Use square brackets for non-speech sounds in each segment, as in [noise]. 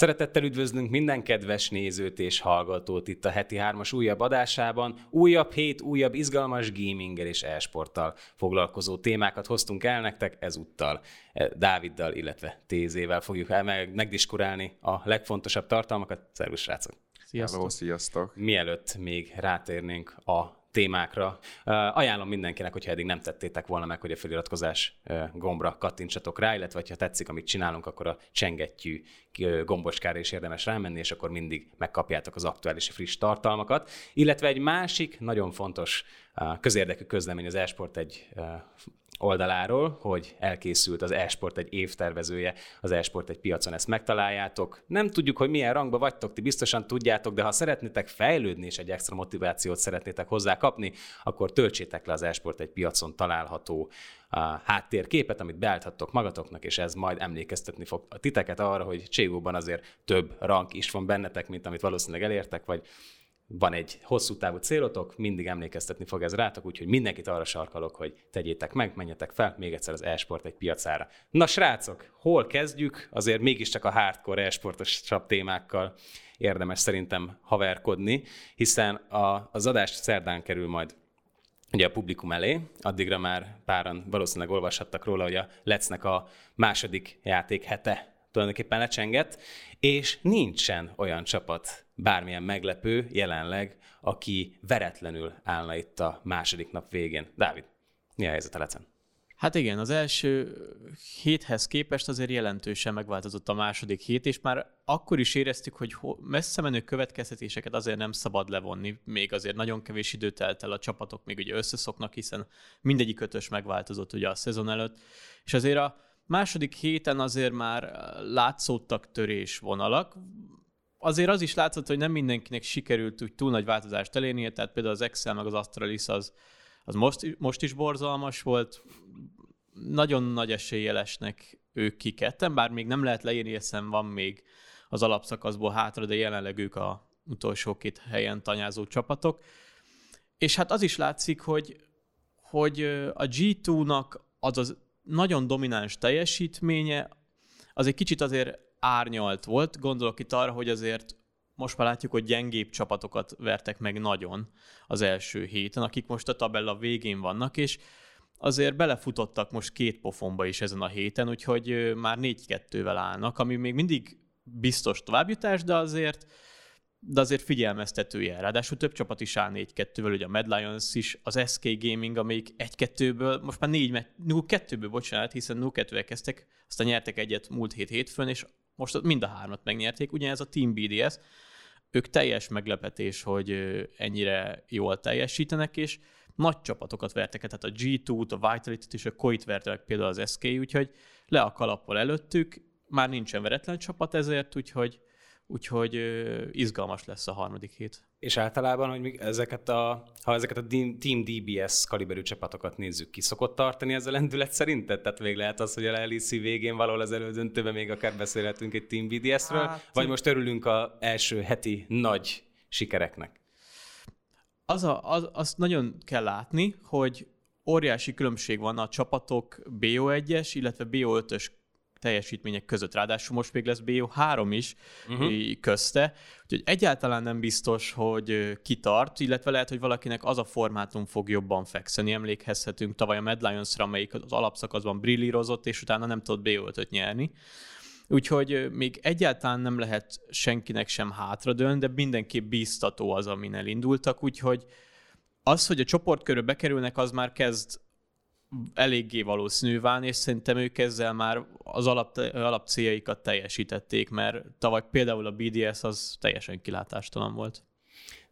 Szeretettel üdvözlünk minden kedves nézőt és hallgatót itt a heti hármas újabb adásában. Újabb hét, újabb izgalmas gaminggel és e-sporttal foglalkozó témákat hoztunk el nektek ezúttal. Eh, Dáviddal, illetve Tézével fogjuk el megdiskurálni a legfontosabb tartalmakat. Szervusz, srácok! Sziasztok! Hello, sziasztok! Mielőtt még rátérnénk a témákra. Ajánlom mindenkinek, hogyha eddig nem tettétek volna meg, hogy a feliratkozás gombra kattintsatok rá, illetve ha tetszik, amit csinálunk, akkor a csengettyű gomboskára is érdemes rámenni, és akkor mindig megkapjátok az aktuális friss tartalmakat. Illetve egy másik nagyon fontos közérdekű közlemény az Esport egy oldaláról, hogy elkészült az Esport egy évtervezője, az Esport egy piacon, ezt megtaláljátok. Nem tudjuk, hogy milyen rangba vagytok, ti biztosan tudjátok, de ha szeretnétek fejlődni és egy extra motivációt szeretnétek hozzá kapni, akkor töltsétek le az Esport egy piacon található a háttérképet, amit beállíthattok magatoknak, és ez majd emlékeztetni fog a titeket arra, hogy Cségóban azért több rang is van bennetek, mint amit valószínűleg elértek, vagy van egy hosszú távú célotok, mindig emlékeztetni fog ez rátok, úgyhogy mindenkit arra sarkalok, hogy tegyétek meg, menjetek fel, még egyszer az e-sport egy piacára. Na srácok, hol kezdjük? Azért mégiscsak a hardcore e-sportos témákkal érdemes szerintem haverkodni, hiszen a, az adás szerdán kerül majd ugye a publikum elé, addigra már páran valószínűleg olvashattak róla, hogy a Lecnek a második játék hete tulajdonképpen lecsengett, és nincsen olyan csapat, bármilyen meglepő jelenleg, aki veretlenül állna itt a második nap végén. Dávid, mi a helyzet a lecen? Hát igen, az első héthez képest azért jelentősen megváltozott a második hét, és már akkor is éreztük, hogy messze menő következtetéseket azért nem szabad levonni, még azért nagyon kevés időt telt el, a csapatok még ugye összeszoknak, hiszen mindegyik ötös megváltozott ugye a szezon előtt, és azért a második héten azért már látszódtak törésvonalak, azért az is látszott, hogy nem mindenkinek sikerült úgy túl nagy változást elérnie, tehát például az Excel meg az Astralis az, az most, most is borzalmas volt, nagyon nagy eséllyel esnek ők ki bár még nem lehet leírni, hiszen van még az alapszakaszból hátra, de jelenleg ők a utolsó két helyen tanyázó csapatok. És hát az is látszik, hogy, hogy a G2-nak az az nagyon domináns teljesítménye, az egy kicsit azért árnyalt volt. Gondolok itt arra, hogy azért most már látjuk, hogy gyengébb csapatokat vertek meg nagyon az első héten, akik most a tabella végén vannak, és azért belefutottak most két pofonba is ezen a héten, úgyhogy már 4-2-vel állnak, ami még mindig biztos továbbjutás, de azért de azért figyelmeztető jel. Ráadásul több csapat is áll 4-2-vel, ugye a Mad Lions is, az SK Gaming, amelyik 1-2-ből, most már 4 0-2-ből, bocsánat, hiszen 0-2-vel kezdtek, aztán nyertek egyet múlt hét hétfőn, és most mind a hármat megnyerték. Ugye ez a Team BDS, ők teljes meglepetés, hogy ennyire jól teljesítenek, és nagy csapatokat vertek, tehát a G2-t, a Vitality-t és a Koit vertek például az SK, úgyhogy le a kalappal előttük, már nincsen veretlen csapat ezért, úgyhogy úgyhogy izgalmas lesz a harmadik hét. És általában, hogy ezeket a, ha ezeket a Team DBS kaliberű csapatokat nézzük, ki szokott tartani ez a lendület szerinted? Tehát még lehet az, hogy a LEC végén valahol az elődöntőben még akár beszélhetünk egy Team BDS-ről, hát, vagy most örülünk a első heti nagy sikereknek? Az a, az, azt nagyon kell látni, hogy óriási különbség van a csapatok BO1-es, illetve BO5-ös teljesítmények között. Ráadásul most még lesz BO3 is uh-huh. közte, úgyhogy egyáltalán nem biztos, hogy kitart, illetve lehet, hogy valakinek az a formátum fog jobban fekszeni. Emlékezhetünk tavaly a Mad Lions-ra, amelyik az alapszakaszban brillírozott, és utána nem tudott BO5-öt nyerni. Úgyhogy még egyáltalán nem lehet senkinek sem hátradőlni, de mindenképp bíztató az, amin elindultak, úgyhogy az, hogy a csoportkörbe bekerülnek, az már kezd eléggé valószínű válni, és szerintem ők ezzel már az alap, alapcéljaikat teljesítették, mert tavaly például a BDS az teljesen kilátástalan volt.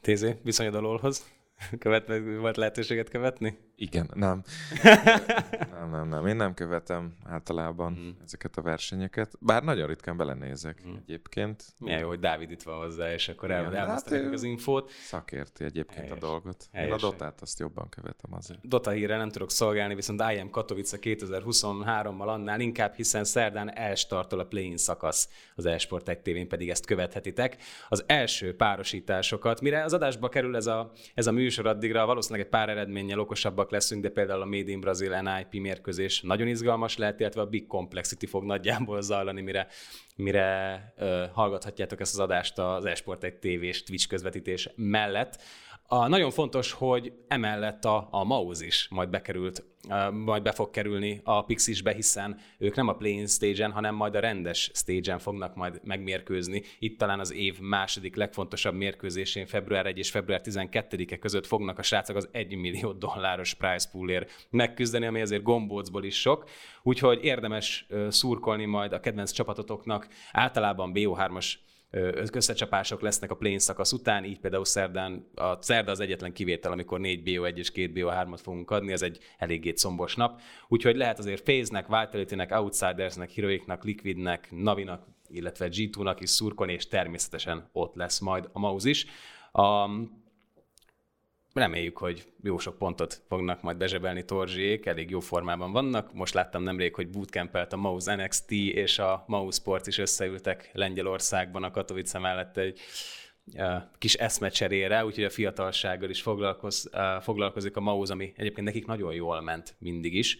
Tézé, viszonyod a LOL-hoz? Követ, volt lehetőséget követni? Igen, nem. [laughs] nem, nem, nem. Én nem követem általában mm. ezeket a versenyeket, bár nagyon ritkán belenézek mm. egyébként. Milyen jó, hogy Dávid itt van hozzá, és akkor el, elmondta hát az infót. Szakérti egyébként helyes. a dolgot. Helyes. Én a Dotát azt jobban követem azért. Dota hírre nem tudok szolgálni, viszont IM Katowice 2023-mal annál inkább, hiszen szerdán elstartol a play-in szakasz az Esport egy tévén, pedig ezt követhetitek. Az első párosításokat, mire az adásba kerül ez a, ez a műsor addigra, valószínűleg egy pár eredménnyel okosabbak leszünk, de például a Made in Brazil NIP mérkőzés nagyon izgalmas lehet, illetve a Big Complexity fog nagyjából zajlani, mire, mire uh, hallgathatjátok ezt az adást az Esport egy tévés Twitch közvetítés mellett. A, nagyon fontos, hogy emellett a, a Mouse is majd bekerült, majd be fog kerülni a Pixisbe, hiszen ők nem a playing stage-en, hanem majd a rendes stage-en fognak majd megmérkőzni. Itt talán az év második legfontosabb mérkőzésén február 1 és február 12-e között fognak a srácok az 1 millió dolláros prize poolért megküzdeni, ami azért gombócból is sok. Úgyhogy érdemes szurkolni majd a kedvenc csapatotoknak. Általában BO3-as összecsapások lesznek a plane szakasz után, így például szerdán, a szerda az egyetlen kivétel, amikor 4 BO1 és 2 BO3-at fogunk adni, ez egy eléggé combos nap. Úgyhogy lehet azért Phase-nek, Vitality-nek, Outsidersnek, Heroicnak, Liquidnek, Navinak, illetve G2-nak is szurkolni, és természetesen ott lesz majd a Mouse is. A reméljük, hogy jó sok pontot fognak majd bezsebelni Torzsiék, elég jó formában vannak. Most láttam nemrég, hogy bootcampelt a Mouse NXT és a Mouse Sports is összeültek Lengyelországban a Katowice mellett egy kis eszmecserére, úgyhogy a fiatalsággal is foglalkoz, foglalkozik a Mouse, ami egyébként nekik nagyon jól ment mindig is.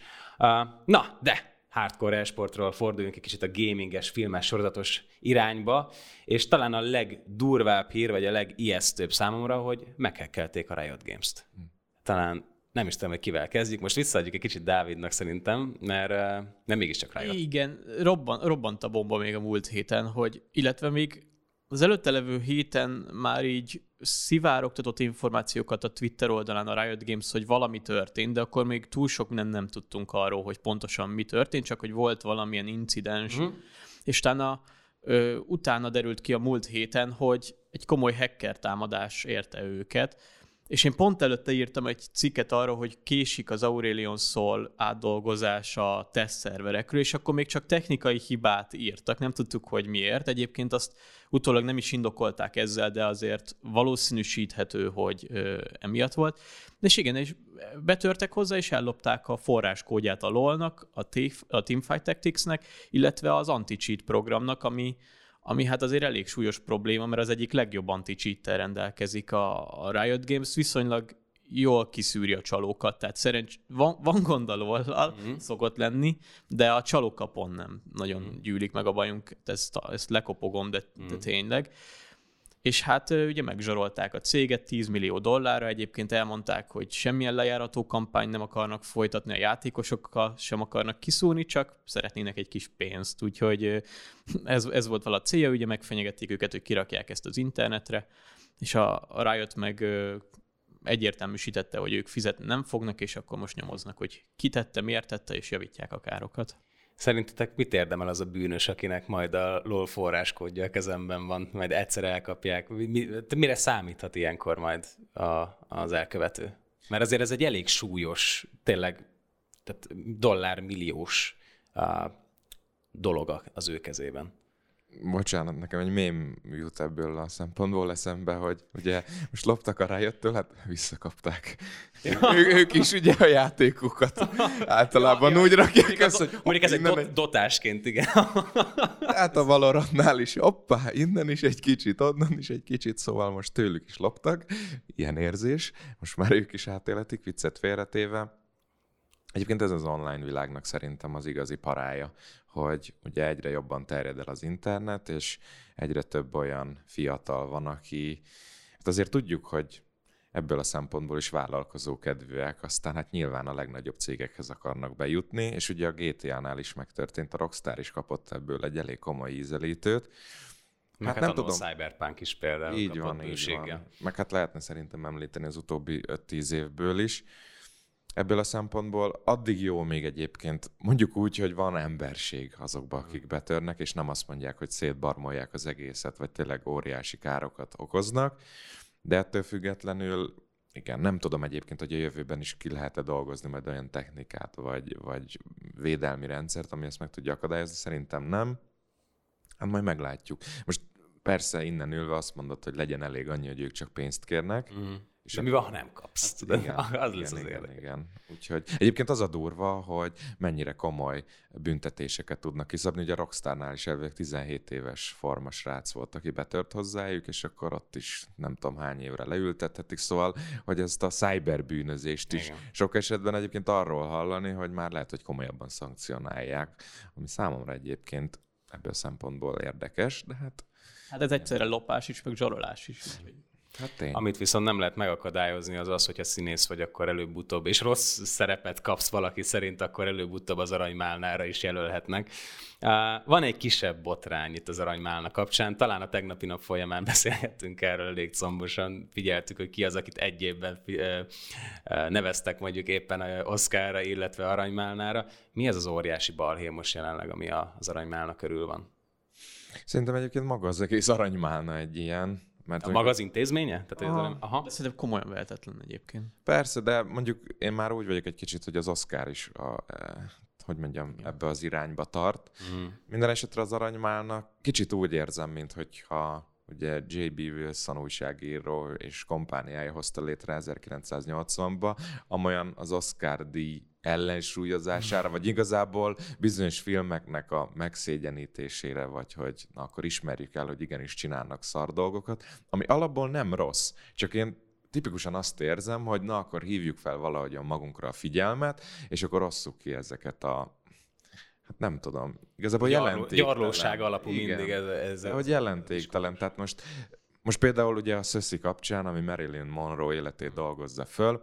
Na, de hardcore esportról forduljunk egy kicsit a gaminges, filmes, sorozatos irányba, és talán a legdurvább hír, vagy a legijesztőbb számomra, hogy meghekkelték a Riot Games-t. Hm. Talán nem is tudom, hogy kivel kezdjük. Most visszaadjuk egy kicsit Dávidnak szerintem, mert nem mégiscsak Riot. Igen, robban, robbant a bomba még a múlt héten, hogy, illetve még az előtte levő héten már így szivárogtatott információkat a Twitter oldalán a Riot Games, hogy valami történt, de akkor még túl sok nem, nem tudtunk arról, hogy pontosan mi történt, csak hogy volt valamilyen incidens, uh-huh. és utána, ö, utána derült ki a múlt héten, hogy egy komoly hacker támadás érte őket, és én pont előtte írtam egy cikket arra, hogy késik az Aurelion Sol átdolgozása a tesztszerverekről, és akkor még csak technikai hibát írtak, nem tudtuk, hogy miért. Egyébként azt utólag nem is indokolták ezzel, de azért valószínűsíthető, hogy ö, emiatt volt. És igen, és betörtek hozzá, és ellopták a forráskódját a LOL-nak, a, a Teamfight Tactics-nek, illetve az anti-cheat programnak, ami ami hát azért elég súlyos probléma, mert az egyik legjobb anti rendelkezik a, a Riot Games, viszonylag jól kiszűri a csalókat, tehát szerencs, van, van gond a mm-hmm. szokott lenni, de a csalókapon nem nagyon mm-hmm. gyűlik meg a bajunk, ezt, ezt lekopogom, de, mm-hmm. de mhm. tényleg és hát ugye megzsarolták a céget 10 millió dollárra, egyébként elmondták, hogy semmilyen lejárató kampány nem akarnak folytatni, a játékosokkal sem akarnak kiszúrni, csak szeretnének egy kis pénzt, úgyhogy ez, ez volt vala célja, ugye megfenyegették őket, hogy kirakják ezt az internetre, és a, a Riot meg egyértelműsítette, hogy ők fizetni nem fognak, és akkor most nyomoznak, hogy kitette, miért tette, és javítják a károkat. Szerintetek mit érdemel az a bűnös, akinek majd a LOL forráskódja a kezemben van, majd egyszer elkapják? Mi, mire számíthat ilyenkor majd a, az elkövető? Mert azért ez egy elég súlyos, tényleg dollármilliós a, dolog az ő kezében bocsánat, nekem egy mém jut ebből a szempontból eszembe, hogy ugye most loptak a rájöttől, hát visszakapták. Ja. Ő, ők is ugye a játékukat [laughs] általában ja, úgy rakják ezt, hogy... Mondjuk ez egy dot, egy... dotásként, igen. Hát a Valorantnál is, hoppá, innen is egy kicsit, onnan is egy kicsit, szóval most tőlük is loptak, ilyen érzés. Most már ők is átéletik, viccet félretéve. Egyébként ez az online világnak szerintem az igazi parája, hogy ugye egyre jobban terjed el az internet, és egyre több olyan fiatal van, aki, hát azért tudjuk, hogy ebből a szempontból is vállalkozó kedvűek, aztán hát nyilván a legnagyobb cégekhez akarnak bejutni, és ugye a GTA-nál is megtörtént, a Rockstar is kapott ebből egy elég komoly ízelítőt. Meg hát, hát nem tudom. Cyberpunk is például így van, így van. Meg hát lehetne szerintem említeni az utóbbi 5-10 évből is ebből a szempontból addig jó még egyébként, mondjuk úgy, hogy van emberség azokba, akik betörnek, és nem azt mondják, hogy szétbarmolják az egészet, vagy tényleg óriási károkat okoznak, de ettől függetlenül igen, nem tudom egyébként, hogy a jövőben is ki lehet-e dolgozni majd olyan technikát, vagy, vagy védelmi rendszert, ami ezt meg tudja akadályozni. Szerintem nem. Hát majd meglátjuk. Most persze innen ülve azt mondod, hogy legyen elég annyi, hogy ők csak pénzt kérnek, mm És De mi van, ha nem kapsz? Tudod? igen, [laughs] az lesz igen, az igen, érdekes. igen. Úgyhogy egyébként az a durva, hogy mennyire komoly büntetéseket tudnak kiszabni. Ugye a Rockstarnál is elvileg 17 éves formas rác volt, aki betört hozzájuk, és akkor ott is nem tudom hány évre leültethetik. Szóval, hogy ezt a cyberbűnözést is Igen. sok esetben egyébként arról hallani, hogy már lehet, hogy komolyabban szankcionálják, ami számomra egyébként ebből a szempontból érdekes, de hát, Hát ez egyszerre lopás is, meg zsarolás is. úgyhogy- hát tény. Amit viszont nem lehet megakadályozni, az az, hogyha színész vagy, akkor előbb-utóbb, és rossz szerepet kapsz valaki szerint, akkor előbb-utóbb az aranymálnára is jelölhetnek. Van egy kisebb botrány itt az aranymálna kapcsán, talán a tegnapi nap folyamán [laughs] beszélgettünk erről elég combosan, figyeltük, hogy ki az, akit egy évben neveztek mondjuk éppen a Oscarra, illetve aranymálnára. Mi ez az óriási balhé most jelenleg, ami az aranymálna körül van? Szerintem egyébként maga az egész aranymálna egy ilyen. Mert A maga az intézménye? Tehát, Aha. arany... Aha. De szerintem komolyan vehetetlen egyébként. Persze, de mondjuk én már úgy vagyok egy kicsit, hogy az Oscar is, a, eh, hogy mondjam, ebbe az irányba tart. Mm. Minden esetre az aranymálnak kicsit úgy érzem, mint hogyha ugye J.B. Wilson újságíró és kompániája hozta létre 1980-ba, amolyan az Oscar díj ellensúlyozására, vagy igazából bizonyos filmeknek a megszégyenítésére, vagy hogy na, akkor ismerjük el, hogy igenis csinálnak szar dolgokat, ami alapból nem rossz, csak én tipikusan azt érzem, hogy na akkor hívjuk fel valahogyan magunkra a figyelmet, és akkor osszuk ki ezeket a Hát nem tudom. Igazából Gyarló, jelentéktelen. gyarlóság alapú Igen. mindig ez. ez hogy jelentéktelen. Tehát most, most például ugye a Szöszi kapcsán, ami Marilyn Monroe életét dolgozza föl,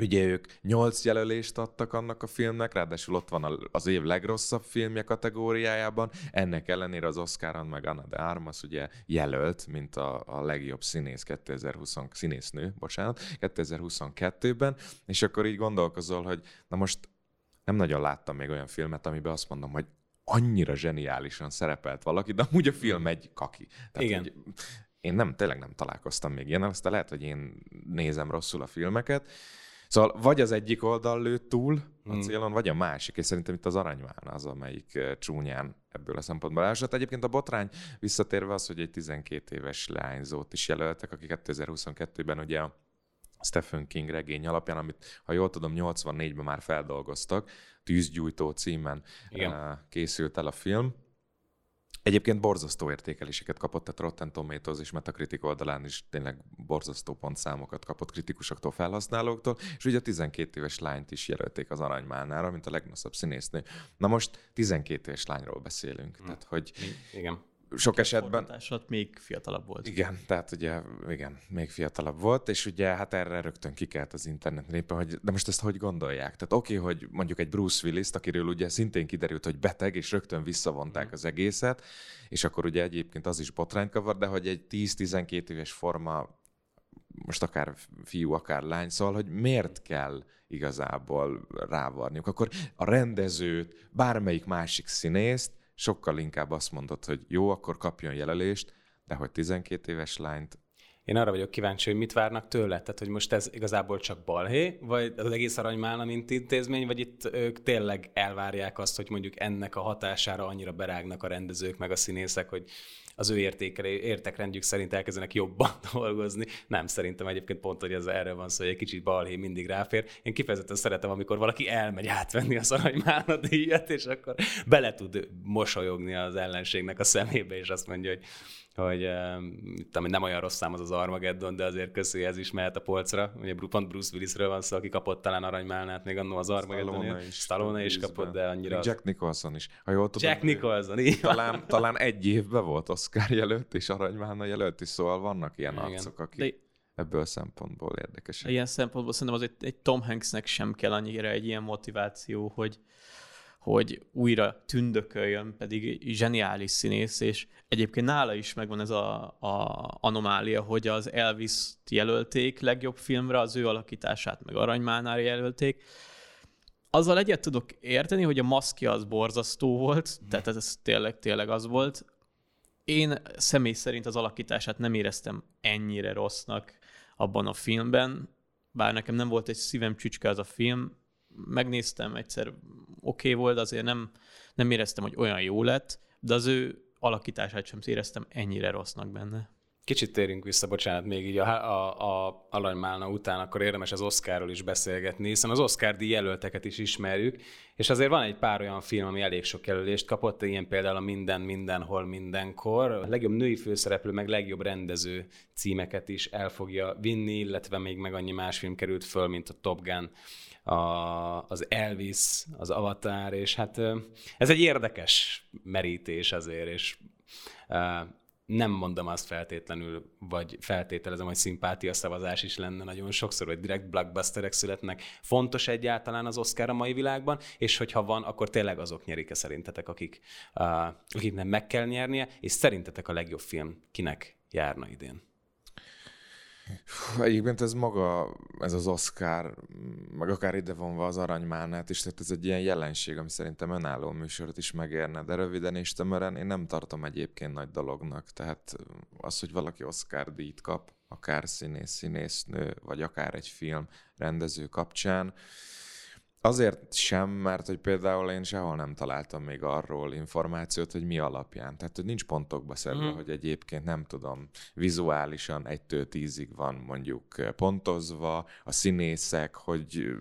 Ugye ők nyolc jelölést adtak annak a filmnek, ráadásul ott van az év legrosszabb filmje kategóriájában, ennek ellenére az Oscaron meg Anna de Armas ugye jelölt, mint a, a legjobb színész 2020, színésznő, bocsánat, 2022-ben, és akkor így gondolkozol, hogy na most nem nagyon láttam még olyan filmet, amiben azt mondom, hogy annyira zseniálisan szerepelt valaki, de amúgy a film egy kaki. Tehát, Igen. Hogy én nem, tényleg nem találkoztam még ilyen, aztán lehet, hogy én nézem rosszul a filmeket. Szóval vagy az egyik oldal lőtt túl a Mm. célon, vagy a másik, és szerintem itt az aranymálna az, amelyik eh, csúnyán ebből a szempontból elsőt. Egyébként a botrány visszatérve az, hogy egy 12 éves leányzót is jelöltek, aki 2022-ben ugye a Stephen King regény alapján, amit ha jól tudom 84-ben már feldolgoztak, Tűzgyújtó címen Igen. eh, készült el a film. Egyébként borzasztó értékeléseket kapott, tehát Rotten Tomatoes és Metacritic oldalán is tényleg borzasztó pontszámokat kapott kritikusoktól, felhasználóktól, és ugye a 12 éves lányt is jelölték az Aranymálnára, mint a legnagyobb színésznő. Na most 12 éves lányról beszélünk, tehát hogy Igen. Sok esetben... Alatt még fiatalabb volt. Igen, tehát ugye, igen, még fiatalabb volt, és ugye hát erre rögtön kikelt az internet népe, hogy de most ezt hogy gondolják? Tehát oké, okay, hogy mondjuk egy Bruce Willis-t, akiről ugye szintén kiderült, hogy beteg, és rögtön visszavonták az egészet, és akkor ugye egyébként az is botrányt kavar, de hogy egy 10-12 éves forma most akár fiú, akár lány, szóval, hogy miért kell igazából rávarniuk. Akkor a rendezőt, bármelyik másik színészt, sokkal inkább azt mondod, hogy jó, akkor kapjon jelölést, de hogy 12 éves lányt, Én arra vagyok kíváncsi, hogy mit várnak tőle. Tehát, hogy most ez igazából csak balhé, vagy az egész aranymálna, mint intézmény, vagy itt ők tényleg elvárják azt, hogy mondjuk ennek a hatására annyira berágnak a rendezők, meg a színészek, hogy az ő értékelé, értekrendjük szerint elkezdenek jobban [laughs] dolgozni. Nem, szerintem egyébként pont, hogy ez erről van szó, hogy egy kicsit balhé mindig ráfér. Én kifejezetten szeretem, amikor valaki elmegy átvenni az aranymálna díjat, és akkor bele tud mosolyogni az ellenségnek a szemébe, és azt mondja, hogy hogy tudom, nem olyan rossz szám az az Armageddon, de azért köszi, ez is mehet a polcra. Ugye pont Bruce Willisről van szó, aki kapott talán aranymálnát még annó az Armageddon. Stallone is, Stallone is kapott, de annyira... Még Jack Nicholson is. Ha jól tudom, Jack Nicholson, így. Talán, talán egy évben volt Oscar jelölt, és Aranymálna jelölt is, szóval vannak ilyen Igen. arcok, akik De ebből a szempontból érdekesek. ilyen szempontból szerintem az egy, egy Tom Hanksnek sem kell annyira egy ilyen motiváció, hogy, hogy újra tündököljön, pedig zseniális színész, és egyébként nála is megvan ez a, a anomália, hogy az elvis jelölték legjobb filmre, az ő alakítását meg Aranymálnára jelölték. Azzal egyet tudok érteni, hogy a maszkja az borzasztó volt, tehát ez tényleg, tényleg az volt. Én személy szerint az alakítását nem éreztem ennyire rossznak abban a filmben, bár nekem nem volt egy szívem csücske az a film, megnéztem egyszer, oké okay volt, azért nem, nem éreztem, hogy olyan jó lett, de az ő alakítását sem éreztem ennyire rossznak benne. Kicsit térünk vissza, bocsánat, még így a, a, a Alanymálna után, akkor érdemes az Oscarról is beszélgetni, hiszen az Oscar díj jelölteket is ismerjük, és azért van egy pár olyan film, ami elég sok jelölést kapott, ilyen például a Minden, Mindenhol, Mindenkor. A legjobb női főszereplő, meg legjobb rendező címeket is el fogja vinni, illetve még meg annyi más film került föl, mint a Top Gun, a, az Elvis, az Avatar, és hát ez egy érdekes merítés azért, és nem mondom azt feltétlenül, vagy feltételezem, hogy szimpátia szavazás is lenne nagyon sokszor, hogy direkt blockbusterek születnek. Fontos egyáltalán az Oscar a mai világban, és hogyha van, akkor tényleg azok nyerik-e szerintetek, akik, uh, akiknek meg kell nyernie, és szerintetek a legjobb film kinek járna idén? Egyébként ez maga, ez az Oscar, meg akár ide vonva az aranymálnát is, tehát ez egy ilyen jelenség, ami szerintem önálló műsorot is megérne, de röviden és tömören én nem tartom egyébként nagy dolognak. Tehát az, hogy valaki Oscar díjt kap, akár színész, színésznő, vagy akár egy film rendező kapcsán, Azért sem, mert hogy például én sehol nem találtam még arról információt, hogy mi alapján. Tehát, hogy nincs pontokba szedve, mm. hogy egyébként nem tudom, vizuálisan egytől tízig van mondjuk pontozva, a színészek, hogy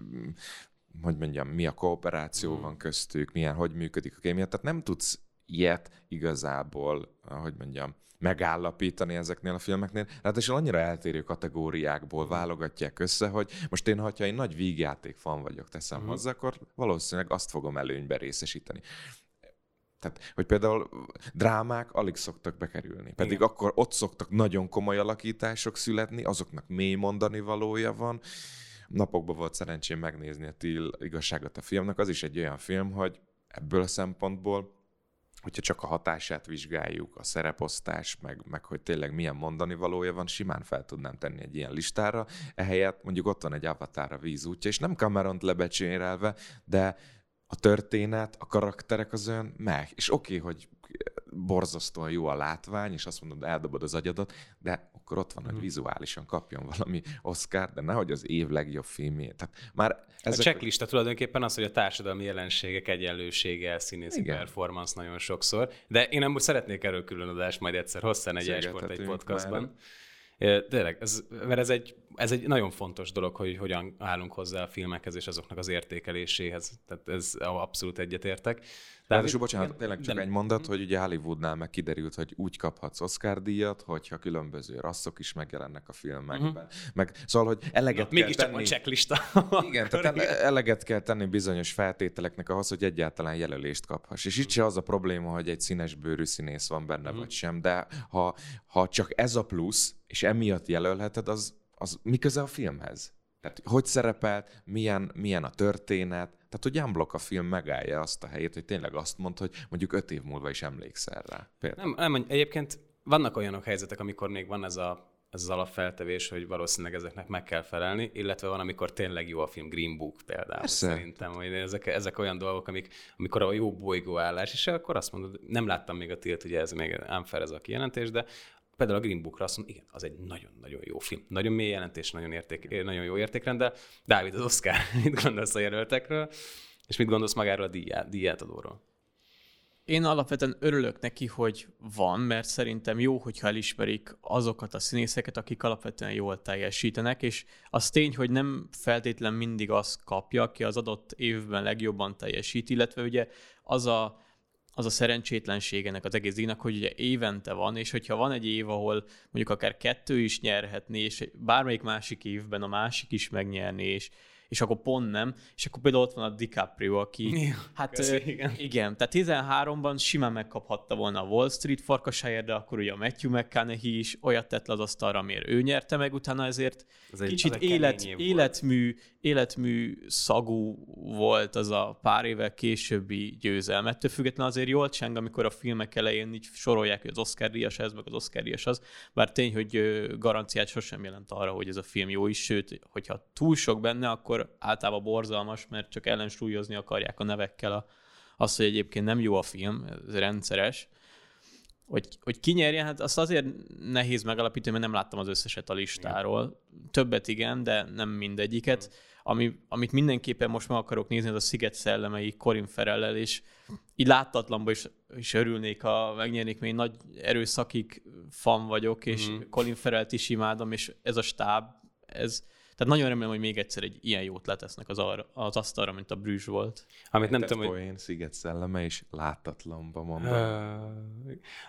hogy mondjam, mi a kooperáció mm. van köztük, milyen, hogy működik a kémia. Tehát nem tudsz ilyet igazából, hogy mondjam, megállapítani ezeknél a filmeknél. Ráadásul annyira eltérő kategóriákból válogatják össze, hogy most én, ha egy nagy vígjáték fan vagyok, teszem uh-huh. hozzá, akkor valószínűleg azt fogom előnybe részesíteni. Tehát, hogy például drámák alig szoktak bekerülni. Pedig Igen. akkor ott szoktak nagyon komoly alakítások születni, azoknak mély mondani valója van. Napokban volt szerencsém megnézni a Till igazságot a filmnek. Az is egy olyan film, hogy ebből a szempontból hogyha csak a hatását vizsgáljuk, a szereposztás, meg, meg hogy tényleg milyen mondani valója van, simán fel tudnám tenni egy ilyen listára. Ehelyett mondjuk ott van egy avatar a vízútja, és nem Cameront lebecsérelve, de a történet, a karakterek az olyan meg. És oké, okay, hogy borzasztóan jó a látvány, és azt mondod, eldobod az agyadat, de akkor ott van, hogy mhm. vizuálisan kapjon valami Oscar, de nehogy az év legjobb filmjét. Tehát már ezek... A checklista tulajdonképpen az, hogy a társadalmi jelenségek egyenlősége, színészi Igen. performance nagyon sokszor, de én nem szeretnék erről külön adást majd egyszer hosszan egy esport egy podcastban. Már Tényleg, ez, mert ez egy, ez egy nagyon fontos dolog, hogy hogyan állunk hozzá a filmekhez és azoknak az értékeléséhez. Tehát ez abszolút egyetértek. Tehát, és bocsánat, tényleg csak de... egy mondat, hogy ugye Hollywoodnál meg kiderült, hogy úgy kaphatsz Oscar díjat, hogyha különböző rasszok is megjelennek a filmekben. Uh-huh. Meg, szóval, hogy eleget Na, kell tenni... Csak checklista. Igen, tehát eleget kell tenni bizonyos feltételeknek ahhoz, hogy egyáltalán jelölést kaphass. És itt se az a probléma, hogy egy színes bőrű színész van benne, uh-huh. vagy sem, de ha, ha csak ez a plusz, és emiatt jelölheted, az, az mi köze a filmhez? Tehát hogy szerepelt, milyen, milyen a történet, tehát hogy unblock a film megállja azt a helyét, hogy tényleg azt mond, hogy mondjuk öt év múlva is emlékszel rá. Például. Nem, nem, egyébként vannak olyanok helyzetek, amikor még van ez, a, ez az alapfeltevés, hogy valószínűleg ezeknek meg kell felelni, illetve van, amikor tényleg jó a film, Green Book például. Persze. Szerintem, hogy ezek, ezek olyan dolgok, amik, amikor a jó bolygóállás, és akkor azt mondod, nem láttam még a tilt, ugye ez még unfair ez a kijelentés, de Például a Green Bookra azt mondom, igen, az egy nagyon-nagyon jó film. Nagyon mély jelentés, nagyon, érték, nagyon jó értékrendel. Dávid, az Oscar, [laughs] mit gondolsz a jelöltekről, és mit gondolsz magáról a díját, díjátadóról? Én alapvetően örülök neki, hogy van, mert szerintem jó, hogyha elismerik azokat a színészeket, akik alapvetően jól teljesítenek, és az tény, hogy nem feltétlen mindig az kapja, aki az adott évben legjobban teljesít, illetve ugye az a az a szerencsétlenség ennek az egész díjnak, hogy ugye évente van, és hogyha van egy év, ahol mondjuk akár kettő is nyerhetné, és bármelyik másik évben a másik is megnyerni, és és akkor pont nem, és akkor például ott van a DiCaprio, aki, ja, hát igen. igen, tehát 13-ban simán megkaphatta volna a Wall Street farkasáért, de akkor ugye a Matthew McConaughey is olyat tett le az asztalra, amiért ő nyerte meg, utána ezért ez egy, kicsit élet, életmű, életmű szagú volt az a pár évvel későbbi győzelmet. Ettől függetlenül azért jól cseng, amikor a filmek elején így sorolják, hogy az Oscar díjas ez, meg az Oscar díjas az, bár tény, hogy garanciát sosem jelent arra, hogy ez a film jó is, sőt, hogyha túl sok benne, akkor akkor általában borzalmas, mert csak ellensúlyozni akarják a nevekkel a, azt, hogy egyébként nem jó a film, ez rendszeres. hogy, hogy ki nyerjen, hát azt azért nehéz megalapítani, mert nem láttam az összeset a listáról. Többet igen, de nem mindegyiket. Ami, amit mindenképpen most meg akarok nézni, az a Sziget szellemei Corin Ferellel, és így láttatlanban is, is örülnék, ha megnyernék, mert én nagy erőszakig fan vagyok, és mm. Colin Ferelt is imádom, és ez a stáb, ez, tehát nagyon remélem, hogy még egyszer egy ilyen jót letesznek az, arra, az asztalra, mint a Brüzs volt. Amit nem tudom, hogy... Sziget szelleme is láttatlanba mondom.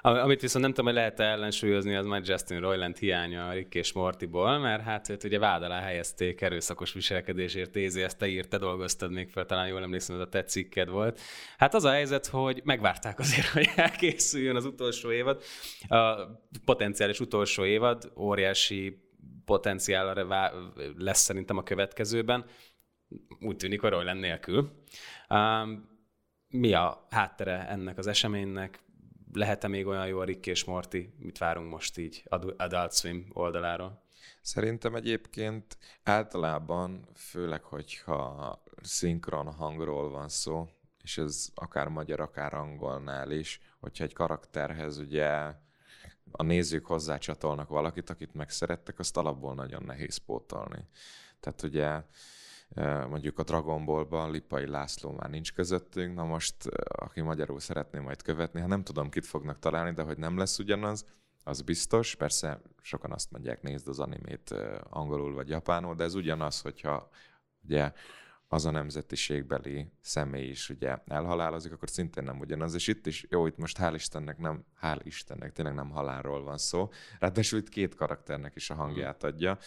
Uh, amit viszont nem tudom, hogy lehet ellensúlyozni, az majd Justin Roiland hiánya a Rick és Mortiból, mert hát őt ugye vád alá helyezték erőszakos viselkedésért tézi, ezt te írt, te dolgoztad még fel, talán jól emlékszem, hogy a te cikked volt. Hát az a helyzet, hogy megvárták azért, hogy [laughs] elkészüljön az utolsó évad, a potenciális utolsó évad, óriási potenciál lesz szerintem a következőben. Úgy tűnik, hogy Royland nélkül. Mi a háttere ennek az eseménynek? Lehet-e még olyan jó a Rick és Morty? Mit várunk most így Adult Swim oldaláról? Szerintem egyébként általában, főleg, hogyha szinkron hangról van szó, és ez akár magyar, akár angolnál is, hogyha egy karakterhez ugye a nézők hozzácsatolnak valakit, akit megszerettek, azt alapból nagyon nehéz pótolni. Tehát ugye mondjuk a Dragon Ball-ban Lipai László már nincs közöttünk, na most aki magyarul szeretné majd követni, ha nem tudom, kit fognak találni, de hogy nem lesz ugyanaz, az biztos. Persze sokan azt mondják, nézd az animét angolul vagy japánul, de ez ugyanaz, hogyha ugye az a nemzetiségbeli személy is ugye elhalálozik, akkor szintén nem ugyanaz. És itt is, jó, itt most hál' Istennek nem, hál' Istennek tényleg nem halálról van szó. Ráadásul itt két karakternek is a hangját adja.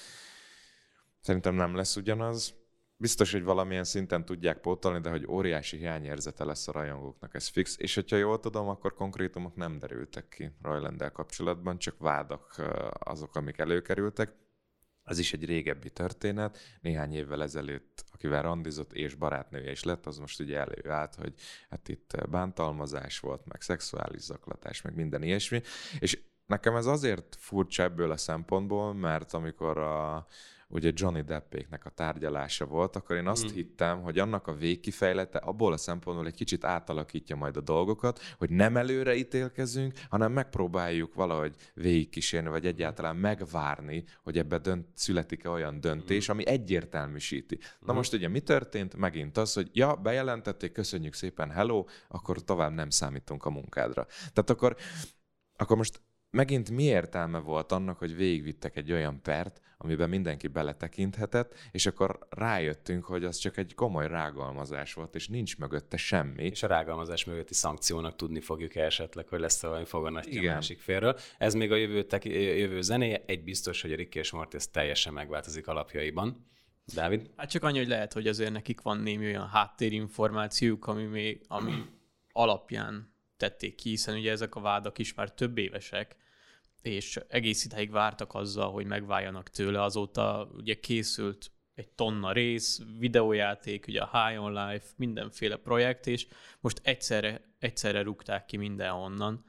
Szerintem nem lesz ugyanaz. Biztos, hogy valamilyen szinten tudják pótolni, de hogy óriási hiányérzete lesz a rajongóknak, ez fix. És hogyha jól tudom, akkor konkrétumok nem derültek ki Roylandel kapcsolatban, csak vádak azok, amik előkerültek. Ez is egy régebbi történet. Néhány évvel ezelőtt, akivel randizott és barátnője is lett, az most ugye előállt, hogy hát itt bántalmazás volt, meg szexuális zaklatás, meg minden ilyesmi. És nekem ez azért furcsa ebből a szempontból, mert amikor a, ugye Johnny Deppéknek a tárgyalása volt, akkor én azt mm. hittem, hogy annak a végkifejlete abból a szempontból egy kicsit átalakítja majd a dolgokat, hogy nem előre ítélkezünk, hanem megpróbáljuk valahogy végigkísérni, vagy egyáltalán megvárni, hogy ebbe dönt, születik-e olyan döntés, mm. ami egyértelműsíti. Na mm. most ugye mi történt? Megint az, hogy ja, bejelentették, köszönjük szépen, hello, akkor tovább nem számítunk a munkádra. Tehát akkor, akkor most megint mi értelme volt annak, hogy végigvittek egy olyan pert, amiben mindenki beletekinthetett, és akkor rájöttünk, hogy az csak egy komoly rágalmazás volt, és nincs mögötte semmi. És a rágalmazás mögötti szankciónak tudni fogjuk esetleg, hogy lesz valami foganatja a másik félről. Ez még a jövő, teki, jövő zenéje. Egy biztos, hogy a Rick és Morty ez teljesen megváltozik alapjaiban. Dávid? Hát csak annyi, hogy lehet, hogy azért nekik van némi olyan háttérinformációk, ami, még, ami alapján tették ki, hiszen ugye ezek a vádak is már több évesek, és egész ideig vártak azzal, hogy megváljanak tőle, azóta ugye készült egy tonna rész, videójáték, ugye a High on Life, mindenféle projekt, és most egyszerre, egyszerre rúgták ki mindenhonnan.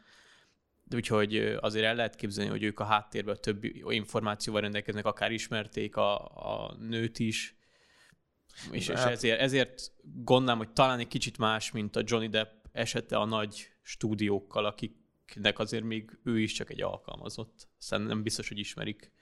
Úgyhogy azért el lehet képzelni, hogy ők a háttérben több információval rendelkeznek, akár ismerték a, a nőt is, és, és hát- ezért, ezért gondolom, hogy talán egy kicsit más, mint a Johnny Depp esete a nagy stúdiókkal, akik akinek azért még ő is csak egy alkalmazott. Aztán nem biztos, hogy ismerik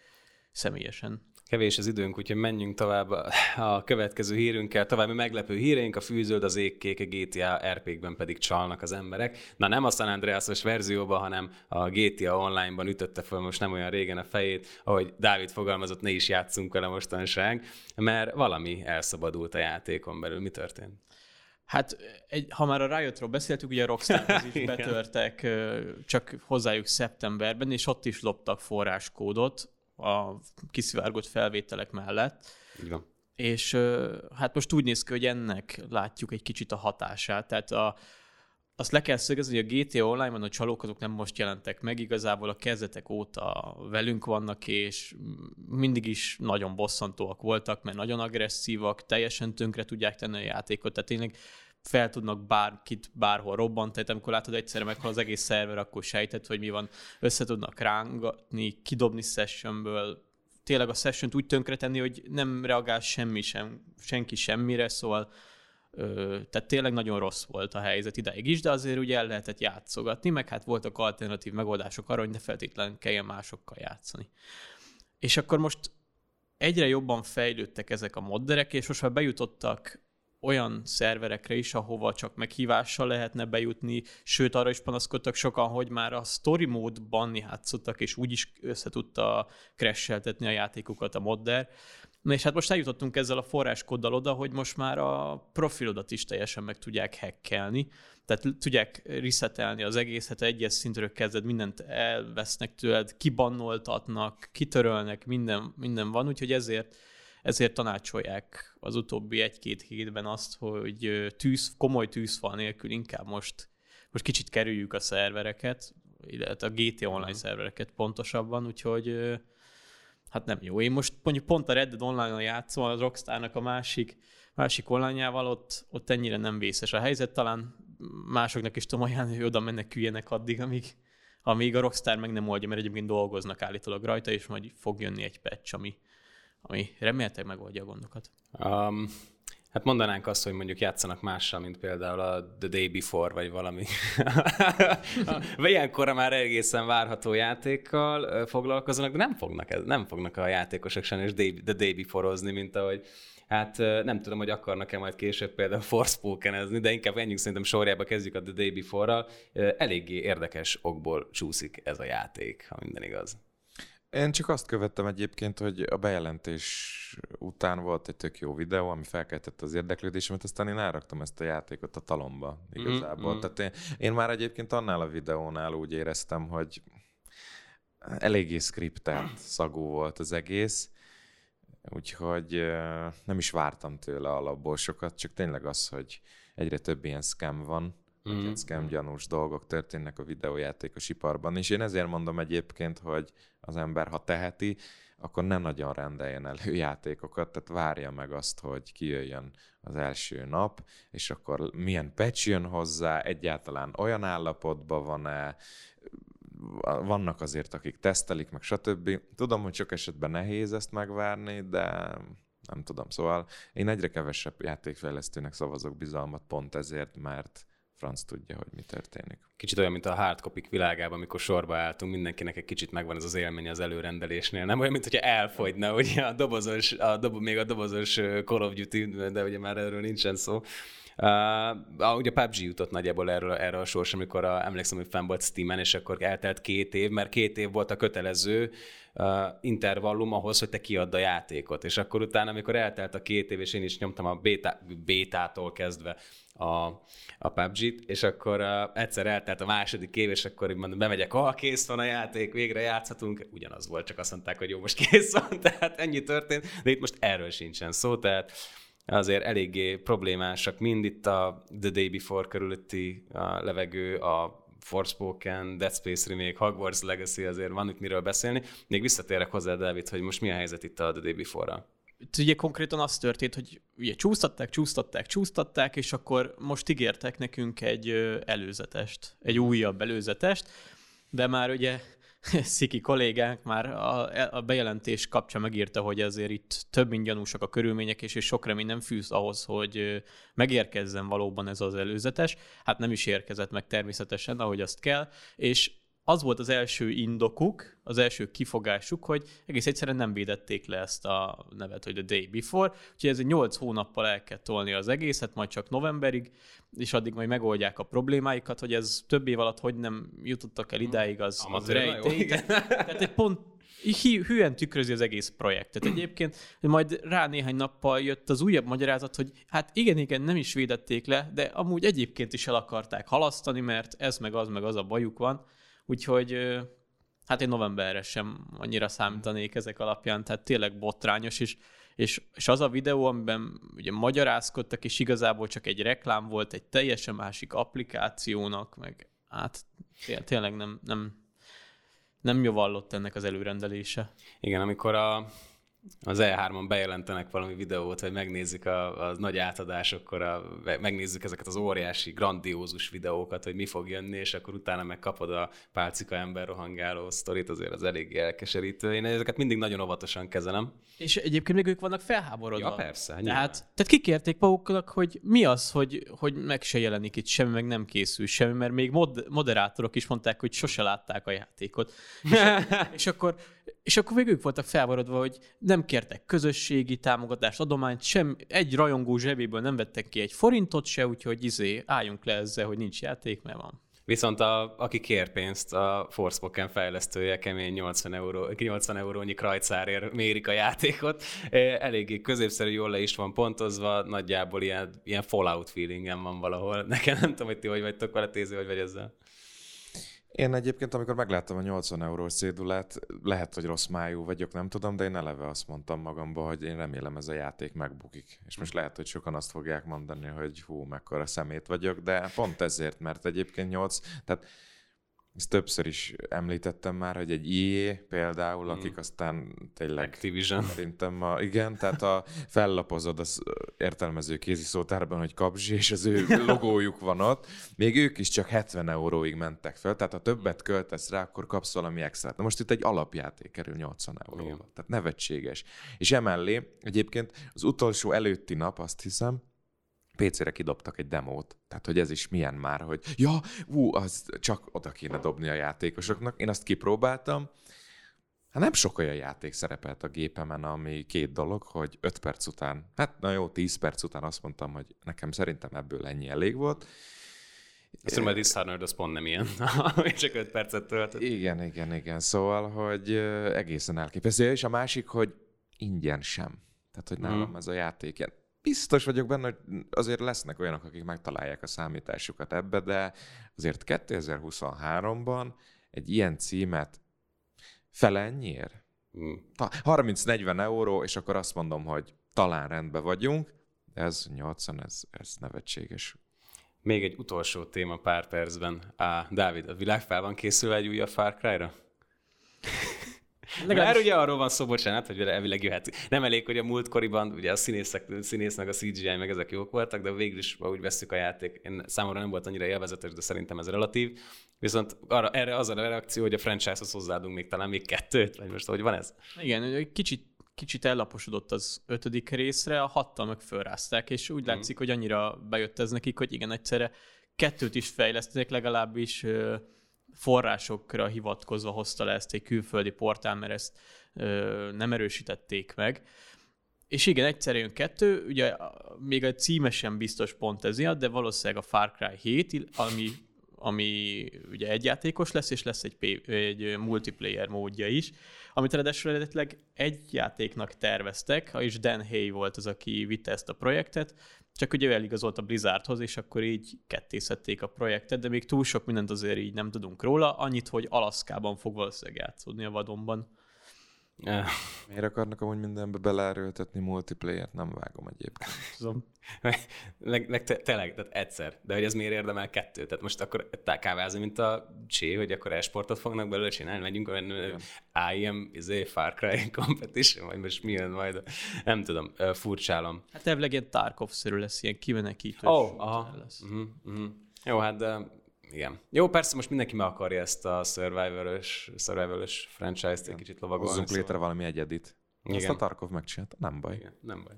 személyesen. Kevés az időnk, úgyhogy menjünk tovább a következő hírünkkel. További meglepő híreink, a fűzöld, az égkék, a GTA RP-kben pedig csalnak az emberek. Na nem a San Andreas-os verzióban, hanem a GTA Online-ban ütötte fel most nem olyan régen a fejét, ahogy Dávid fogalmazott, ne is játszunk vele mostanság, mert valami elszabadult a játékon belül. Mi történt? Hát, egy, ha már a Riotról beszéltük, ugye a Rockstarhoz is [laughs] betörtek csak hozzájuk szeptemberben, és ott is loptak forráskódot a kiszivárgott felvételek mellett. Igen. És hát most úgy néz ki, hogy ennek látjuk egy kicsit a hatását. Tehát a, azt le kell szögezni, hogy a GTA Online-ban a csalók azok nem most jelentek meg, igazából a kezdetek óta velünk vannak, és mindig is nagyon bosszantóak voltak, mert nagyon agresszívak, teljesen tönkre tudják tenni a játékot, tehát tényleg fel tudnak bárkit bárhol robbantani, tehát amikor látod egyszerre meghal az egész szerver, akkor sejtett, hogy mi van, össze tudnak rángatni, kidobni sessionből, tényleg a session úgy tönkretenni, hogy nem reagál semmi sem, senki semmire, szóval tehát tényleg nagyon rossz volt a helyzet ideig is, de azért ugye el lehetett játszogatni, meg hát voltak alternatív megoldások arra, hogy ne feltétlenül kelljen másokkal játszani. És akkor most egyre jobban fejlődtek ezek a modderek, és most már bejutottak olyan szerverekre is, ahova csak meghívással lehetne bejutni, sőt arra is panaszkodtak sokan, hogy már a story módban játszottak, és úgy is össze tudta crash a játékokat a modder. Na és hát most eljutottunk ezzel a forráskoddal oda, hogy most már a profilodat is teljesen meg tudják hackelni, tehát tudják resetelni az egészet, egyes szintről kezded, mindent elvesznek tőled, kibannoltatnak, kitörölnek, minden, minden van, úgyhogy ezért ezért tanácsolják az utóbbi egy-két hétben azt, hogy tűz, komoly tűzfal nélkül inkább most, most kicsit kerüljük a szervereket, illetve a GT online uh-huh. szervereket pontosabban, úgyhogy hát nem jó. Én most mondjuk pont a Red Dead Online-on játszom, a Rockstarnak a másik, másik online ott, ott ennyire nem vészes a helyzet, talán másoknak is tudom ajánlani, hogy oda meneküljenek addig, amíg, amíg a Rockstar meg nem oldja, mert egyébként dolgoznak állítólag rajta, és majd fog jönni egy patch, ami, ami remélhetőleg megoldja a gondokat. Um, hát mondanánk azt, hogy mondjuk játszanak mással, mint például a The Day Before, vagy valami. [laughs] vagy ilyenkor már egészen várható játékkal foglalkoznak, de nem fognak, nem fognak a játékosok sem és The Day Before-ozni, mint ahogy Hát nem tudom, hogy akarnak-e majd később például Forspoken-ezni, de inkább menjünk szerintem sorjába kezdjük a The Day Before-ral. Eléggé érdekes okból csúszik ez a játék, ha minden igaz. Én csak azt követtem egyébként, hogy a bejelentés után volt egy tök jó videó, ami felkeltette az érdeklődésemet, aztán én elraktam ezt a játékot a talomba igazából. Mm-hmm. Tehát én, én már egyébként annál a videónál úgy éreztem, hogy eléggé skriptelt szagú volt az egész, úgyhogy nem is vártam tőle alapból sokat, csak tényleg az, hogy egyre több ilyen scam van, mm. scam gyanús dolgok történnek a videójátékos iparban, és én ezért mondom egyébként, hogy az ember, ha teheti, akkor ne nagyon rendeljen elő játékokat, tehát várja meg azt, hogy kijöjjön az első nap, és akkor milyen patch jön hozzá, egyáltalán olyan állapotban van-e, vannak azért, akik tesztelik, meg stb. Tudom, hogy sok esetben nehéz ezt megvárni, de nem tudom. Szóval én egyre kevesebb játékfejlesztőnek szavazok bizalmat pont ezért, mert franc tudja, hogy mi történik. Kicsit olyan, mint a hardcopy világában, amikor sorba álltunk, mindenkinek egy kicsit megvan ez az élmény az előrendelésnél. Nem olyan, mint hogyha elfogyna ugye a dobozos, a dobo, még a dobozos Call of Duty, de ugye már erről nincsen szó. Uh, ugye a PUBG jutott nagyjából erről, erről a sors, amikor a, emlékszem, hogy fenn volt Steam-en, és akkor eltelt két év, mert két év volt a kötelező uh, intervallum ahhoz, hogy te kiadd a játékot. És akkor utána, amikor eltelt a két év, és én is nyomtam a beta, bétától kezdve a, a PUBG-t, és akkor uh, egyszer eltelt a második év, és akkor mondom, bemegyek, ah, kész van a játék, végre játszhatunk. Ugyanaz volt, csak azt mondták, hogy jó, most kész van, [laughs] tehát ennyi történt, de itt most erről sincsen szó, tehát azért eléggé problémásak mind itt a The Day Before körülötti a levegő, a Forspoken, Dead Space Remake, Hogwarts Legacy, azért van itt miről beszélni. Még visszatérek hozzá, David, hogy most mi a helyzet itt a The Day Before-ral? Ugye konkrétan az történt, hogy ugye csúsztatták, csúsztatták, csúsztatták, és akkor most ígértek nekünk egy előzetest, egy újabb előzetest, de már ugye [laughs] Sziki kollégánk már a, a bejelentés kapcsán megírta, hogy azért itt több mint gyanúsak a körülmények, és, és sok remény nem fűz ahhoz, hogy megérkezzen valóban ez az előzetes. Hát nem is érkezett meg természetesen, ahogy azt kell, és az volt az első indokuk, az első kifogásuk, hogy egész egyszerűen nem védették le ezt a nevet, hogy a day before, úgyhogy ez egy 8 hónappal el kell tolni az egészet, majd csak novemberig, és addig majd megoldják a problémáikat, hogy ez több év alatt hogy nem jutottak el idáig, az, az rejtély. [laughs] Tehát egy pont hűen tükrözi az egész projektet. Egyébként majd rá néhány nappal jött az újabb magyarázat, hogy hát igen, igen, nem is védették le, de amúgy egyébként is el akarták halasztani, mert ez meg az meg az a bajuk van. Úgyhogy hát én novemberre sem annyira számítanék ezek alapján, tehát tényleg botrányos, és, és, és az a videó, amiben ugye magyarázkodtak, és igazából csak egy reklám volt egy teljesen másik applikációnak, meg hát tényleg nem, nem, nem javallott ennek az előrendelése. Igen, amikor a az E3-on bejelentenek valami videót, vagy megnézzük a, a nagy átadásokkor, a, megnézzük ezeket az óriási, grandiózus videókat, hogy mi fog jönni, és akkor utána megkapod a pálcika ember rohangáló sztorit, azért az elég elkeserítő. Én ezeket mindig nagyon óvatosan kezelem. És egyébként még ők vannak felháborodva. Ja, persze. Tehát, tehát kikérték maguknak, hogy mi az, hogy, hogy meg se jelenik itt semmi, meg nem készül semmi, mert még mod, moderátorok is mondták, hogy sose látták a játékot. és, [laughs] és, akkor, és akkor még ők voltak felháborodva, hogy nem kértek közösségi támogatást, adományt, sem egy rajongó zsebéből nem vettek ki egy forintot se, úgyhogy izé, álljunk le ezzel, hogy nincs játék, mert van. Viszont a, aki kér pénzt, a Forspoken fejlesztője kemény 80, euró, 80 eurónyi krajcárért mérik a játékot. Eléggé középszerű, jól le is van pontozva, nagyjából ilyen, ilyen Fallout feelingem van valahol. Nekem nem tudom, hogy ti hogy vagytok vele, tézi, hogy vagy ezzel. Én egyébként, amikor megláttam a 80 eurós cédulát, lehet, hogy rossz májú vagyok, nem tudom, de én eleve azt mondtam magamba, hogy én remélem ez a játék megbukik. És most lehet, hogy sokan azt fogják mondani, hogy hú, mekkora szemét vagyok, de pont ezért, mert egyébként 8, tehát ezt többször is említettem már, hogy egy IE például, mm. akik aztán tényleg... Activision. Szerintem a, igen, tehát a fellapozod az értelmező kéziszótárban, hogy kapzsi, és az ő [laughs] logójuk van ott. Még ők is csak 70 euróig mentek fel, tehát ha többet költesz rá, akkor kapsz valami extra. Na most itt egy alapjáték kerül 80 euróba. Tehát nevetséges. És emellé egyébként az utolsó előtti nap, azt hiszem, PC-re kidobtak egy demót, tehát hogy ez is milyen már, hogy ja, ú, az csak oda kéne dobni a játékosoknak. Én azt kipróbáltam, Hát nem sok olyan játék szerepelt a gépemen, ami két dolog, hogy 5 perc után, hát na jó, 10 perc után azt mondtam, hogy nekem szerintem ebből ennyi elég volt. Tudom, hogy Dishonored az pont nem ilyen, [laughs] csak 5 percet töltött. Igen, igen, igen. Szóval, hogy egészen elképesztő. És a másik, hogy ingyen sem. Tehát, hogy nálam mm. ez a játék biztos vagyok benne, hogy azért lesznek olyanok, akik megtalálják a számításukat ebbe, de azért 2023-ban egy ilyen címet fele ennyiért? Hmm. 30-40 euró, és akkor azt mondom, hogy talán rendben vagyunk, de ez 80, ez, ez nevetséges. Még egy utolsó téma pár percben. Á, Dávid, a világ fel van készülve egy újabb Far Cry-ra? Legalábbis... Mert ugye arról van szó, bocsánat, hogy elvileg jöhet. Nem elég, hogy a múltkoriban ugye a színészek, színész meg a CGI meg ezek jók voltak, de végül is, úgy veszük a játék, én számomra nem volt annyira élvezetes, de szerintem ez relatív. Viszont arra, erre az a reakció, hogy a franchise-hoz hozzáadunk még talán még kettőt, vagy most hogy van ez? Igen, kicsit kicsit ellaposodott az ötödik részre, a hattal meg fölrázták, és úgy mm. látszik, hogy annyira bejött ez nekik, hogy igen, egyszerre kettőt is fejlesztenek, legalábbis forrásokra hivatkozva hozta le ezt egy külföldi portál, mert ezt ö, nem erősítették meg. És igen, egyszer jön kettő, ugye még a címe sem biztos pont ez de valószínűleg a Far Cry 7, ami, ami ugye egyjátékos lesz, és lesz egy, egy multiplayer módja is, amit ráadásul eredetileg egy játéknak terveztek, és Dan Hay volt az, aki vitte ezt a projektet, csak ugye eligazolt a Blizzardhoz, és akkor így kettészedték a projektet, de még túl sok mindent azért így nem tudunk róla, annyit, hogy Alaszkában fog valószínűleg játszódni a vadonban. [laughs] Miért akarnak amúgy mindenbe beleerőltetni multiplayer-t? Nem vágom egyébként. [laughs] Tudom. meg, meg te, tényleg, tehát egyszer. De hogy ez miért érdemel kettőt? Tehát most akkor kávázni, mint a Csé, hogy akkor esportot fognak belőle csinálni, megyünk olyan IM, izé, Far Cry [laughs] competition, vagy most mi jön majd, nem tudom, furcsálom. Hát elvileg ilyen Tarkov-szerű lesz, ilyen kimenekítős. Oh, aha. Lesz. Uh-huh, uh-huh. Jó, hát de igen. Jó, persze most mindenki meg akarja ezt a survival-ös, survival franchise-t egy kicsit lovagolni. Hozzunk szóval. létre valami egyedit. Igen. Ezt a Tarkov megcsinálta, nem baj. Igen, nem baj.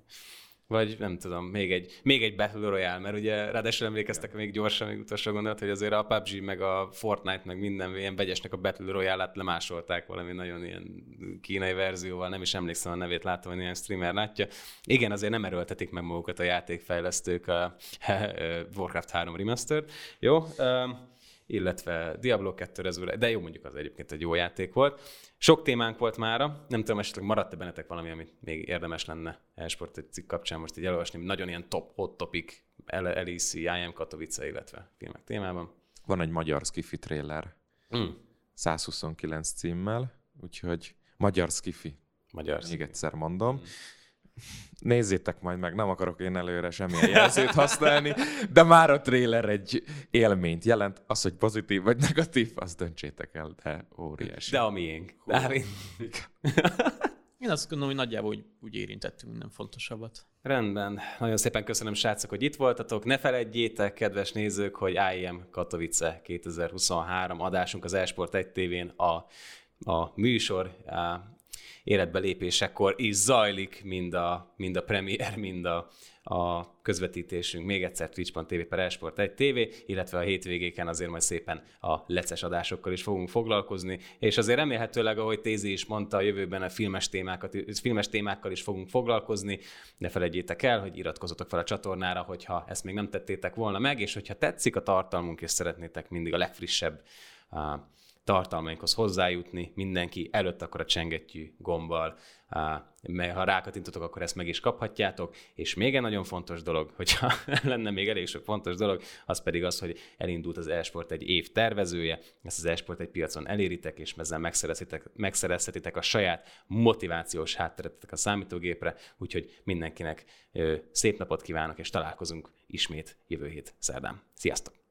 Vagy nem tudom, még egy, még egy Battle Royale, mert ugye ráadásul emlékeztek még gyorsan, még utolsó gondolat, hogy azért a PUBG, meg a Fortnite, meg minden ilyen vegyesnek a Battle Royale-át lemásolták valami nagyon ilyen kínai verzióval, nem is emlékszem a nevét, láttam, hogy ilyen streamer látja. Igen, azért nem erőltetik meg magukat a játékfejlesztők a [laughs] Warcraft 3 Remastered. Jó, illetve Diablo 2 Resurrection, de jó mondjuk az egyébként egy jó játék volt. Sok témánk volt mára, nem tudom, esetleg maradt-e bennetek valami, amit még érdemes lenne e-sport egy cikk kapcsán most így elolvasni, nagyon ilyen top, hot topic, LEC, IM Katowice, illetve filmek témában. Van egy magyar skifi trailer, mm. 129 címmel, úgyhogy magyar skifi. Magyar Még egyszer mondom. Mm nézzétek majd meg, nem akarok én előre semmilyen jelzőt használni, de már a trailer egy élményt jelent. Az, hogy pozitív vagy negatív, azt döntsétek el, de óriási. De a miénk. Dávid. [laughs] Én azt gondolom, hogy nagyjából úgy, úgy érintettünk minden fontosabbat. Rendben. Nagyon szépen köszönöm, srácok, hogy itt voltatok. Ne felejtjétek, kedves nézők, hogy IEM Katowice 2023 adásunk az Esport 1 TV-n a, a műsor életbe lépésekor is zajlik, mind a, mind a premier, mind a, a közvetítésünk. Még egyszer twitch.tv per Esport 1 TV, illetve a hétvégéken azért majd szépen a leces adásokkal is fogunk foglalkozni, és azért remélhetőleg, ahogy Tézi is mondta, a jövőben a filmes, témákat, filmes témákkal is fogunk foglalkozni. Ne felejtjétek el, hogy iratkozzatok fel a csatornára, hogyha ezt még nem tettétek volna meg, és hogyha tetszik a tartalmunk, és szeretnétek mindig a legfrissebb tartalmainkhoz hozzájutni mindenki előtt, akkor a csengettyű gombbal, mert ha rákatintotok, akkor ezt meg is kaphatjátok. És még egy nagyon fontos dolog, hogyha [laughs] lenne még elég sok fontos dolog, az pedig az, hogy elindult az Esport egy év tervezője, ezt az Esport egy piacon eléritek, és ezzel megszerezhetitek, megszerezhetitek a saját motivációs hátteretetek a számítógépre, úgyhogy mindenkinek szép napot kívánok, és találkozunk ismét jövő hét szerdán. Sziasztok!